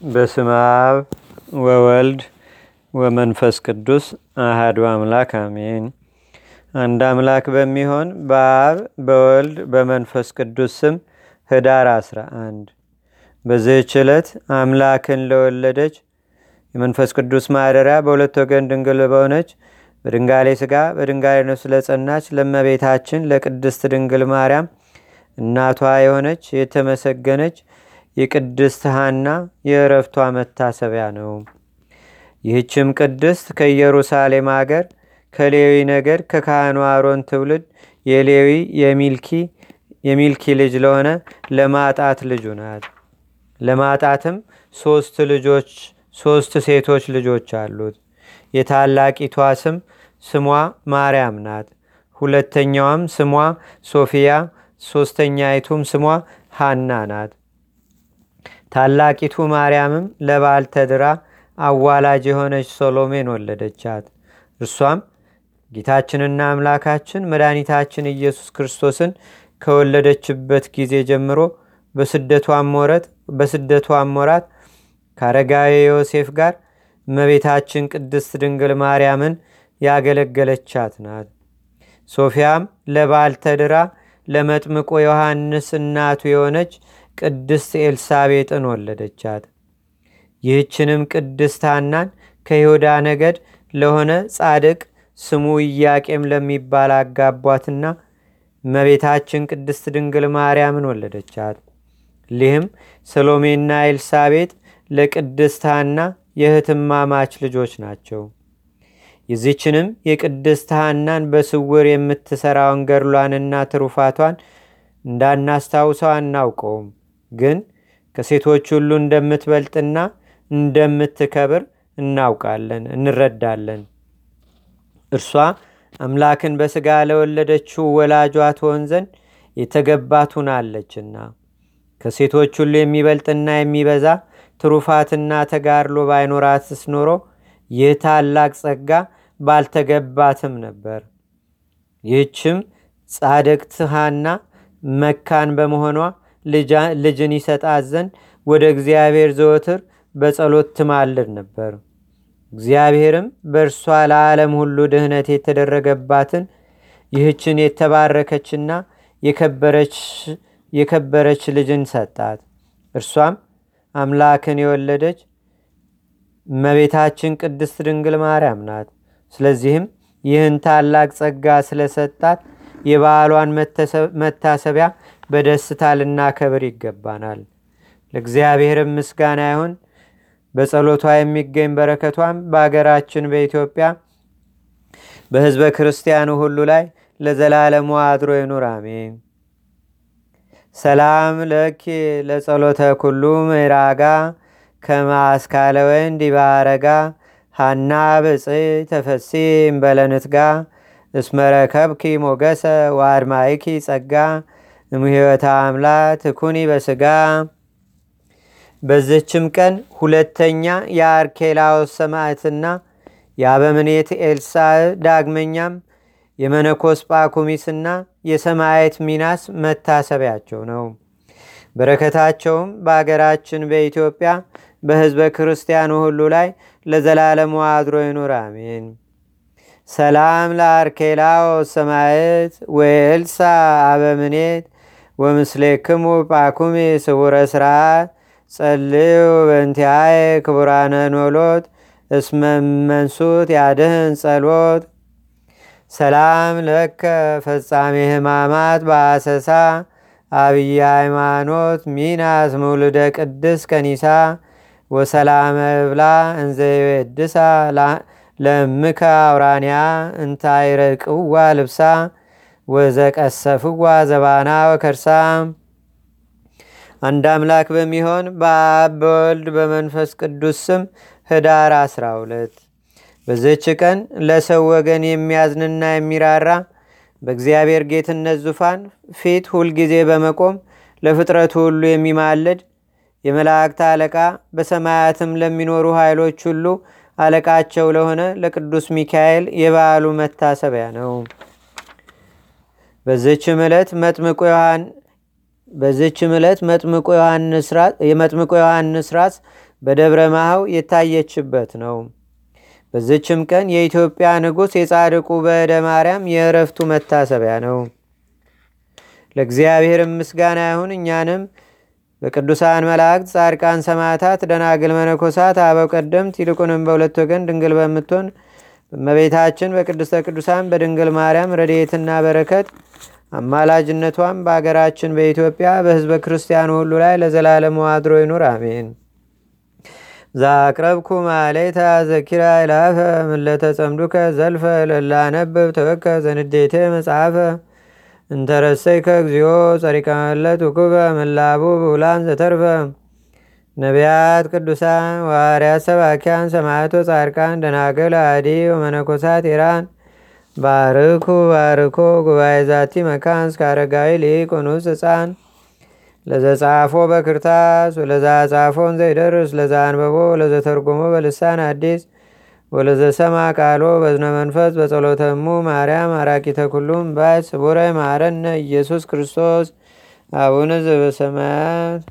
በስመ አብ ወወልድ ወመንፈስ ቅዱስ አህዱ አምላክ አሜን። አንድ አምላክ በሚሆን በአብ በወልድ በመንፈስ ቅዱስ ስም ህዳር 11 በዚህች ዕለት አምላክን ለወለደች የመንፈስ ቅዱስ ማደሪያ በሁለት ወገን ድንግል በሆነች በድንጋሌ ሥጋ በድንጋሌ ነፍስ ለጸናች ለመቤታችን ለቅድስት ድንግል ማርያም እናቷ የሆነች የተመሰገነች የቅድስት ሐና የእረፍቷ መታሰቢያ ነው። ይህችም ቅድስት ከኢየሩሳሌም አገር ከሌዊ ነገድ ከካህኑ አሮን ትውልድ የሌዊ የሚልኪ የሚልኪ ልጅ ለሆነ ለማጣት ልጁ ናት። ለማጣትም ሶስት ልጆች ሶስት ሴቶች ልጆች አሉት። የታላቂቷ ስም ስሟ ማርያም ናት። ሁለተኛዋም ስሟ ሶፊያ፣ ሶስተኛይቱም ስሟ ሃና ናት። ታላቂቱ ማርያምም ለባል ተድራ አዋላጅ የሆነች ሶሎሜን ወለደቻት። እርሷም ጌታችንና አምላካችን መድኃኒታችን ኢየሱስ ክርስቶስን ከወለደችበት ጊዜ ጀምሮ በስደቷም ወራት ከአረጋዊ ዮሴፍ ጋር እመቤታችን ቅድስት ድንግል ማርያምን ያገለገለቻት ናት። ሶፊያም ለባል ተድራ ለመጥምቆ ዮሐንስ እናቱ የሆነች ቅድስት ኤልሳቤጥን ወለደቻት። ይህችንም ቅድስት ሐናን ከይሁዳ ነገድ ለሆነ ጻድቅ ስሙ ኢያቄም ለሚባል አጋቧትና እመቤታችን ቅድስት ድንግል ማርያምን ወለደቻት። ሊህም ሰሎሜና ኤልሳቤጥ ለቅድስት ሐና ልጆች ናቸው። የዚችንም የቅድስት ሐናን በስውር የምትሠራውን ገድሏንና ትሩፋቷን እንዳናስታውሰው አናውቀውም። ግን ከሴቶች ሁሉ እንደምትበልጥና እንደምትከብር እናውቃለን፣ እንረዳለን። እርሷ አምላክን በሥጋ ለወለደችው ወላጇ ትሆን ዘንድ የተገባት ሆናለችና ከሴቶች ሁሉ የሚበልጥና የሚበዛ ትሩፋትና ተጋድሎ ባይኖራትስ ኖሮ ይህ ታላቅ ጸጋ ባልተገባትም ነበር። ይህችም ጻድቅት ሐና መካን በመሆኗ ልጅን ይሰጣት ዘንድ ወደ እግዚአብሔር ዘወትር በጸሎት ትማልድ ነበር። እግዚአብሔርም በእርሷ ለዓለም ሁሉ ድህነት የተደረገባትን ይህችን የተባረከችና የከበረች ልጅን ሰጣት። እርሷም አምላክን የወለደች እመቤታችን ቅድስት ድንግል ማርያም ናት። ስለዚህም ይህን ታላቅ ጸጋ ስለሰጣት የበዓሏን መታሰቢያ በደስታ ልናከብር ይገባናል። ለእግዚአብሔርም ምስጋና ይሁን። በጸሎቷ የሚገኝ በረከቷም በአገራችን በኢትዮጵያ በሕዝበ ክርስቲያኑ ሁሉ ላይ ለዘላለሙ አድሮ ይኑር፣ አሜን። ሰላም ለኪ ለጸሎተ ኩሉ ምዕራጋ ከማስካለ ወንድ ባረጋ ሃና ብፅ ተፈሲ እምበለንትጋ እስመረከብኪ ሞገሰ ዋድማይኪ ጸጋ እምሕይወታ አምላ ትኩኒ በስጋ በዝችም ቀን ሁለተኛ የአርኬላዎስ ሰማዕትና የአበምኔት ኤልሳ ዳግመኛም የመነኮስ ጳኩሚስና የሰማየት ሚናስ መታሰቢያቸው ነው። በረከታቸውም በአገራችን በኢትዮጵያ በሕዝበ ክርስቲያኑ ሁሉ ላይ ለዘላለሙ አድሮ ይኑር፣ አሜን። ሰላም ለአርኬላዎስ ሰማየት ወኤልሳ አበምኔት ወምስሌክሙ ጳኩሚ ስውረ ስርዓት ጸልዩ በእንቲአየ ክቡራነ ኖሎት እስመመንሱት ያድህን ጸሎት። ሰላም ለከ ፈጻሜ ህማማት በአሰሳ አብይ ሃይማኖት ሚናስ መውልደ ቅድስ ከኒሳ ወሰላመ ብላ እንዘይወድሳ ለምከ አውራንያ እንታይረቅዋ ልብሳ ወዘቀሰፍዋ ዘባና ወከርሳ። አንድ አምላክ በሚሆን በአብ በወልድ በመንፈስ ቅዱስ ስም ህዳር 12 በዝች ቀን ለሰው ወገን የሚያዝንና የሚራራ በእግዚአብሔር ጌትነት ዙፋን ፊት ሁልጊዜ በመቆም ለፍጥረቱ ሁሉ የሚማልድ የመላእክት አለቃ በሰማያትም ለሚኖሩ ኃይሎች ሁሉ አለቃቸው ለሆነ ለቅዱስ ሚካኤል የበዓሉ መታሰቢያ ነው። በዝችም ዕለት መጥምቁ ዮሐን በዚችም ዕለት የመጥምቁ ዮሐንስ ራስ በደብረ ማሃው የታየችበት ነው። በዝችም ቀን የኢትዮጵያ ንጉሥ የጻድቁ በዕደ ማርያም የእረፍቱ መታሰቢያ ነው። ለእግዚአብሔር ምስጋና ይሁን። እኛንም በቅዱሳን መላእክት፣ ጻድቃን፣ ሰማዕታት፣ ደናግል፣ መነኮሳት፣ አበው ቀደምት ይልቁንም በሁለት ወገን ድንግል በምትሆን በእመቤታችን በቅድስተ ቅዱሳን በድንግል ማርያም ረድኤትና በረከት አማላጅነቷም በአገራችን በኢትዮጵያ በሕዝበ ክርስቲያኑ ሁሉ ላይ ለዘላለሙ አድሮ ይኑር፣ አሜን። ዛቅረብኩ ማሌታ ዘኪራ ይላፈ ምለተ ጸምዱከ ዘልፈ ለላነብብ ተወከ ዘንዴቴ መጽሐፈ እንተረሰይከ እግዚኦ ጸሪቀመለት ውኩበ ምላቡ ብውላን ዘተርፈ። ነቢያት፣ ቅዱሳን፣ ዋርያት፣ ሰባኪያን፣ ሰማዕቶ፣ ጻድቃን፣ ደናገል፣ አዲ ወመነኮሳት ኢራን። ባርኩ ባርኮ ጉባኤ ዛቲ መካን እስከ ሊቅ ኑስ ህፃን ለዘጻፎ በክርታስ ወለዛ ጻፎን ዘይደርስ ለዛ አንበቦ ለዘተርጎሞ በልሳን አዲስ ወለዘሰማ ቃሎ በዝነ መንፈስ በጸሎተሙ ማርያም አራቂተ ኩሉም ባይ ስቡረ ማረነ ኢየሱስ ክርስቶስ። አቡነ ዘበሰማያት